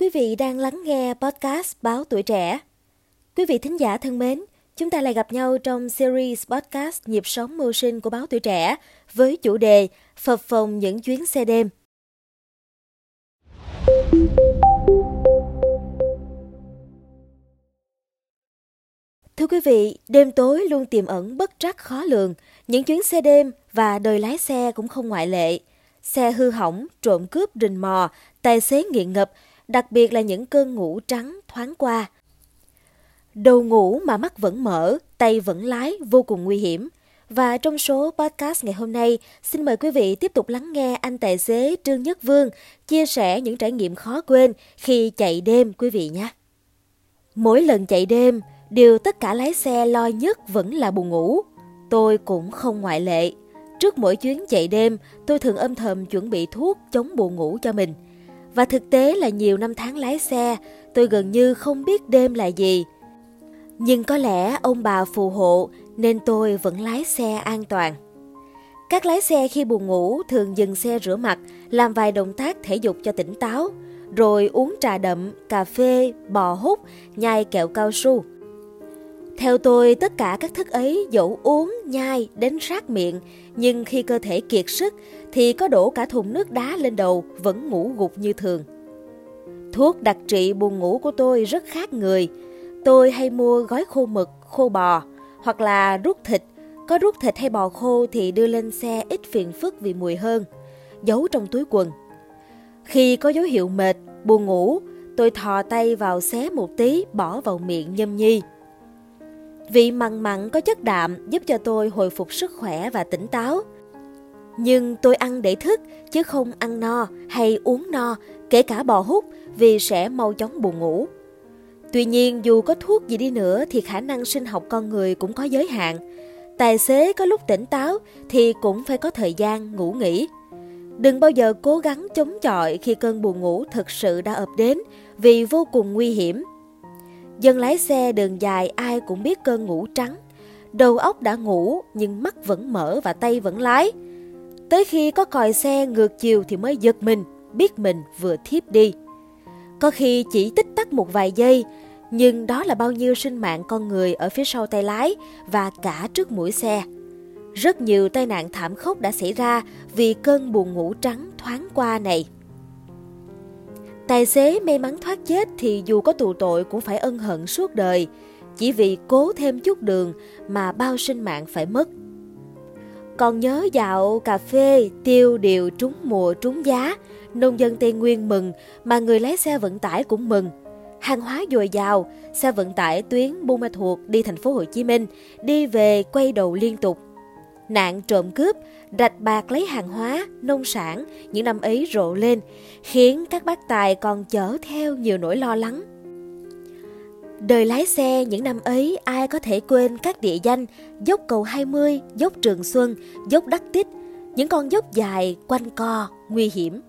Quý vị đang lắng nghe podcast Báo Tuổi Trẻ. Quý vị thính giả thân mến, chúng ta lại gặp nhau trong series podcast Nhịp sống mưu sinh của Báo Tuổi Trẻ với chủ đề Phập phòng những chuyến xe đêm. Thưa quý vị, đêm tối luôn tiềm ẩn bất trắc khó lường. Những chuyến xe đêm và đời lái xe cũng không ngoại lệ. Xe hư hỏng, trộm cướp rình mò, tài xế nghiện ngập, đặc biệt là những cơn ngủ trắng thoáng qua. Đầu ngủ mà mắt vẫn mở, tay vẫn lái, vô cùng nguy hiểm. Và trong số podcast ngày hôm nay, xin mời quý vị tiếp tục lắng nghe anh tài xế Trương Nhất Vương chia sẻ những trải nghiệm khó quên khi chạy đêm quý vị nhé. Mỗi lần chạy đêm, điều tất cả lái xe lo nhất vẫn là buồn ngủ. Tôi cũng không ngoại lệ. Trước mỗi chuyến chạy đêm, tôi thường âm thầm chuẩn bị thuốc chống buồn ngủ cho mình. Và thực tế là nhiều năm tháng lái xe, tôi gần như không biết đêm là gì. Nhưng có lẽ ông bà phù hộ nên tôi vẫn lái xe an toàn. Các lái xe khi buồn ngủ thường dừng xe rửa mặt, làm vài động tác thể dục cho tỉnh táo, rồi uống trà đậm, cà phê, bò hút, nhai kẹo cao su. Theo tôi, tất cả các thức ấy dẫu uống, nhai đến sát miệng, nhưng khi cơ thể kiệt sức thì có đổ cả thùng nước đá lên đầu vẫn ngủ gục như thường. Thuốc đặc trị buồn ngủ của tôi rất khác người. Tôi hay mua gói khô mực, khô bò hoặc là rút thịt. Có rút thịt hay bò khô thì đưa lên xe ít phiền phức vì mùi hơn. Giấu trong túi quần. Khi có dấu hiệu mệt, buồn ngủ, tôi thò tay vào xé một tí bỏ vào miệng nhâm nhi. Vị mặn mặn có chất đạm giúp cho tôi hồi phục sức khỏe và tỉnh táo. Nhưng tôi ăn để thức chứ không ăn no hay uống no, kể cả bò hút vì sẽ mau chóng buồn ngủ. Tuy nhiên dù có thuốc gì đi nữa thì khả năng sinh học con người cũng có giới hạn. Tài xế có lúc tỉnh táo thì cũng phải có thời gian ngủ nghỉ. Đừng bao giờ cố gắng chống chọi khi cơn buồn ngủ thực sự đã ập đến vì vô cùng nguy hiểm. Dân lái xe đường dài ai cũng biết cơn ngủ trắng. Đầu óc đã ngủ nhưng mắt vẫn mở và tay vẫn lái. Tới khi có còi xe ngược chiều thì mới giật mình, biết mình vừa thiếp đi. Có khi chỉ tích tắc một vài giây, nhưng đó là bao nhiêu sinh mạng con người ở phía sau tay lái và cả trước mũi xe. Rất nhiều tai nạn thảm khốc đã xảy ra vì cơn buồn ngủ trắng thoáng qua này. Tài xế may mắn thoát chết thì dù có tù tội cũng phải ân hận suốt đời, chỉ vì cố thêm chút đường mà bao sinh mạng phải mất. Còn nhớ dạo cà phê, tiêu điều trúng mùa trúng giá, nông dân Tây Nguyên mừng mà người lái xe vận tải cũng mừng. Hàng hóa dồi dào, xe vận tải tuyến Buôn Ma Thuột đi thành phố Hồ Chí Minh, đi về quay đầu liên tục. Nạn trộm cướp, rạch bạc lấy hàng hóa, nông sản những năm ấy rộ lên, khiến các bác tài còn chở theo nhiều nỗi lo lắng. Đời lái xe những năm ấy ai có thể quên các địa danh dốc cầu 20, dốc Trường Xuân, dốc Đắc Tích, những con dốc dài, quanh co, nguy hiểm.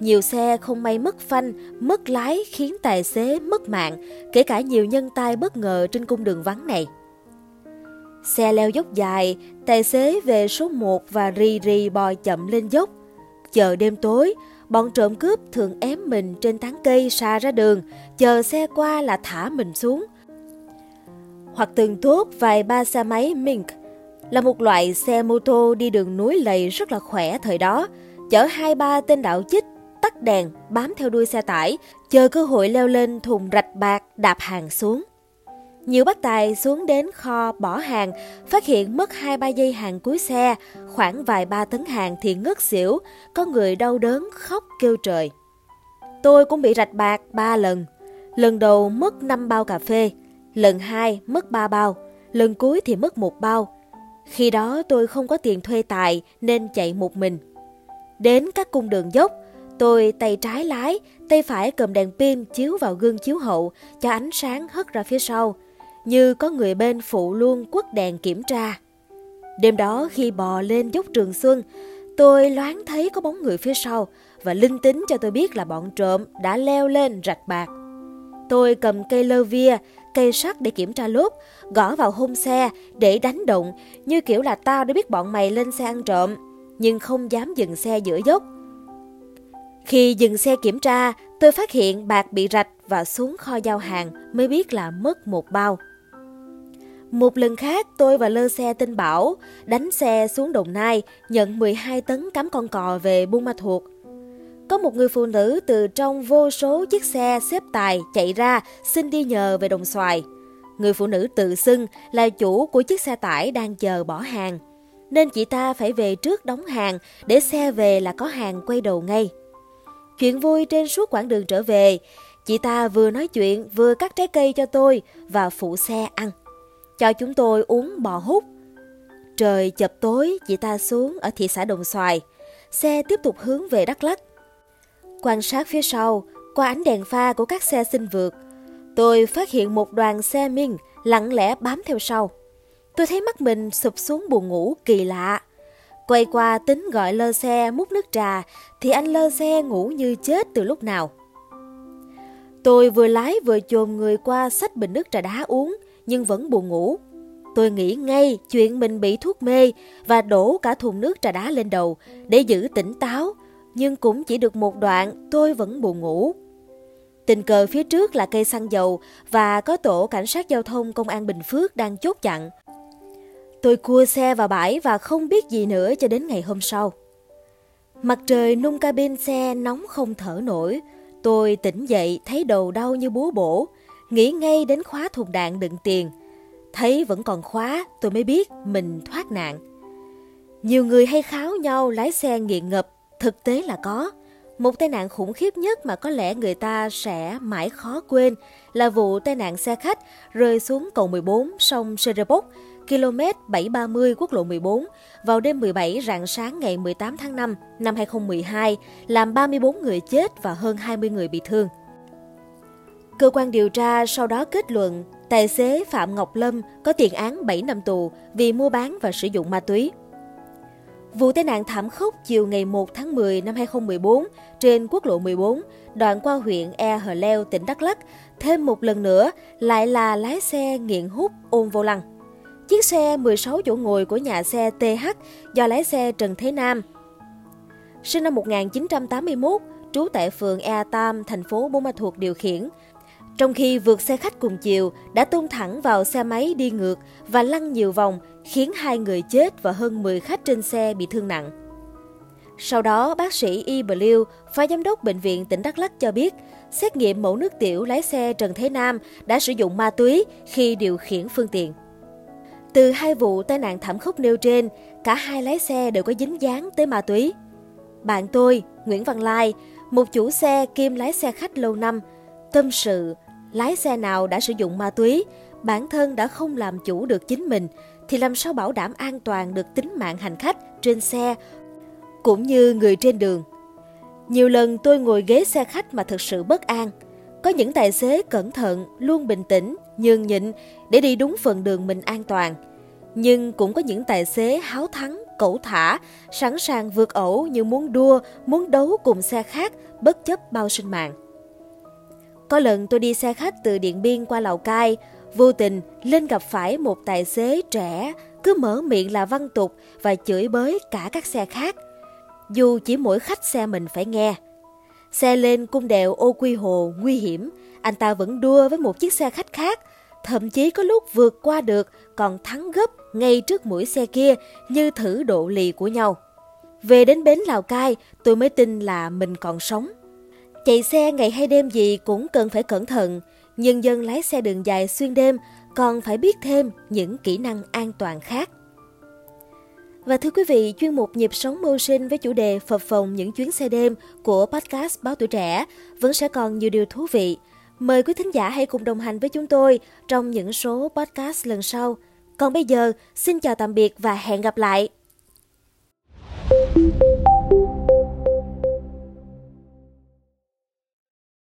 Nhiều xe không may mất phanh, mất lái khiến tài xế mất mạng, kể cả nhiều nhân tai bất ngờ trên cung đường vắng này. Xe leo dốc dài, tài xế về số 1 và rì rì bò chậm lên dốc. Chờ đêm tối, bọn trộm cướp thường ém mình trên tán cây xa ra đường, chờ xe qua là thả mình xuống. Hoặc từng tốt vài ba xe máy Mink, là một loại xe mô tô đi đường núi lầy rất là khỏe thời đó, chở hai ba tên đạo chích, tắt đèn, bám theo đuôi xe tải, chờ cơ hội leo lên thùng rạch bạc đạp hàng xuống. Nhiều bác tài xuống đến kho bỏ hàng, phát hiện mất 2-3 giây hàng cuối xe, khoảng vài ba tấn hàng thì ngất xỉu, có người đau đớn khóc kêu trời. Tôi cũng bị rạch bạc 3 lần. Lần đầu mất 5 bao cà phê, lần hai mất 3 bao, lần cuối thì mất một bao. Khi đó tôi không có tiền thuê tài nên chạy một mình. Đến các cung đường dốc, tôi tay trái lái, tay phải cầm đèn pin chiếu vào gương chiếu hậu cho ánh sáng hất ra phía sau như có người bên phụ luôn quất đèn kiểm tra. Đêm đó khi bò lên dốc Trường Xuân, tôi loáng thấy có bóng người phía sau và linh tính cho tôi biết là bọn trộm đã leo lên rạch bạc. Tôi cầm cây lơ via, cây sắt để kiểm tra lốp, gõ vào hông xe để đánh động như kiểu là tao đã biết bọn mày lên xe ăn trộm, nhưng không dám dừng xe giữa dốc. Khi dừng xe kiểm tra, tôi phát hiện bạc bị rạch và xuống kho giao hàng mới biết là mất một bao. Một lần khác, tôi và lơ xe tinh Bảo đánh xe xuống Đồng Nai, nhận 12 tấn cắm con cò về Buôn Ma Thuột. Có một người phụ nữ từ trong vô số chiếc xe xếp tài chạy ra xin đi nhờ về Đồng Xoài. Người phụ nữ tự xưng là chủ của chiếc xe tải đang chờ bỏ hàng. Nên chị ta phải về trước đóng hàng để xe về là có hàng quay đầu ngay. Chuyện vui trên suốt quãng đường trở về, chị ta vừa nói chuyện vừa cắt trái cây cho tôi và phụ xe ăn. Cho chúng tôi uống bò hút. Trời chập tối, chị ta xuống ở thị xã Đồng Xoài. Xe tiếp tục hướng về Đắk Lắk. Quan sát phía sau, qua ánh đèn pha của các xe xin vượt, tôi phát hiện một đoàn xe Minh lặng lẽ bám theo sau. Tôi thấy mắt mình sụp xuống buồn ngủ kỳ lạ. Quay qua tính gọi lơ xe múc nước trà, thì anh lơ xe ngủ như chết từ lúc nào. Tôi vừa lái vừa chồm người qua sách bình nước trà đá uống, nhưng vẫn buồn ngủ. Tôi nghĩ ngay chuyện mình bị thuốc mê và đổ cả thùng nước trà đá lên đầu để giữ tỉnh táo, nhưng cũng chỉ được một đoạn tôi vẫn buồn ngủ. Tình cờ phía trước là cây xăng dầu và có tổ cảnh sát giao thông công an Bình Phước đang chốt chặn. Tôi cua xe vào bãi và không biết gì nữa cho đến ngày hôm sau. Mặt trời nung cabin xe nóng không thở nổi. Tôi tỉnh dậy thấy đầu đau như búa bổ, nghĩ ngay đến khóa thùng đạn đựng tiền. Thấy vẫn còn khóa, tôi mới biết mình thoát nạn. Nhiều người hay kháo nhau lái xe nghiện ngập, thực tế là có. Một tai nạn khủng khiếp nhất mà có lẽ người ta sẽ mãi khó quên là vụ tai nạn xe khách rơi xuống cầu 14 sông Serebok, km 730 quốc lộ 14 vào đêm 17 rạng sáng ngày 18 tháng 5 năm 2012, làm 34 người chết và hơn 20 người bị thương. Cơ quan điều tra sau đó kết luận tài xế Phạm Ngọc Lâm có tiền án 7 năm tù vì mua bán và sử dụng ma túy. Vụ tai nạn thảm khốc chiều ngày 1 tháng 10 năm 2014 trên quốc lộ 14, đoạn qua huyện E Hờ Leo, tỉnh Đắk Lắk, thêm một lần nữa lại là lái xe nghiện hút ôm vô lăng. Chiếc xe 16 chỗ ngồi của nhà xe TH do lái xe Trần Thế Nam, sinh năm 1981, trú tại phường Ea Tam, thành phố Buôn Ma Thuột điều khiển. Trong khi vượt xe khách cùng chiều, đã tông thẳng vào xe máy đi ngược và lăn nhiều vòng, khiến hai người chết và hơn 10 khách trên xe bị thương nặng. Sau đó, bác sĩ Y Blue, phó giám đốc bệnh viện tỉnh Đắk Lắk cho biết, xét nghiệm mẫu nước tiểu lái xe Trần Thế Nam đã sử dụng ma túy khi điều khiển phương tiện. Từ hai vụ tai nạn thảm khốc nêu trên, cả hai lái xe đều có dính dáng tới ma túy. Bạn tôi, Nguyễn Văn Lai, một chủ xe kiêm lái xe khách lâu năm, tâm sự lái xe nào đã sử dụng ma túy, bản thân đã không làm chủ được chính mình, thì làm sao bảo đảm an toàn được tính mạng hành khách trên xe cũng như người trên đường. Nhiều lần tôi ngồi ghế xe khách mà thực sự bất an. Có những tài xế cẩn thận, luôn bình tĩnh, nhường nhịn để đi đúng phần đường mình an toàn. Nhưng cũng có những tài xế háo thắng, cẩu thả, sẵn sàng vượt ẩu như muốn đua, muốn đấu cùng xe khác, bất chấp bao sinh mạng. Có lần tôi đi xe khách từ Điện Biên qua Lào Cai, vô tình lên gặp phải một tài xế trẻ cứ mở miệng là văn tục và chửi bới cả các xe khác. Dù chỉ mỗi khách xe mình phải nghe. Xe lên cung đèo ô quy hồ nguy hiểm, anh ta vẫn đua với một chiếc xe khách khác, thậm chí có lúc vượt qua được còn thắng gấp ngay trước mũi xe kia như thử độ lì của nhau. Về đến bến Lào Cai, tôi mới tin là mình còn sống. Chạy xe ngày hay đêm gì cũng cần phải cẩn thận, nhân dân lái xe đường dài xuyên đêm còn phải biết thêm những kỹ năng an toàn khác. Và thưa quý vị, chuyên mục Nhịp sống mưu sinh với chủ đề phập phòng những chuyến xe đêm của podcast Báo Tuổi Trẻ vẫn sẽ còn nhiều điều thú vị. Mời quý thính giả hãy cùng đồng hành với chúng tôi trong những số podcast lần sau. Còn bây giờ, xin chào tạm biệt và hẹn gặp lại!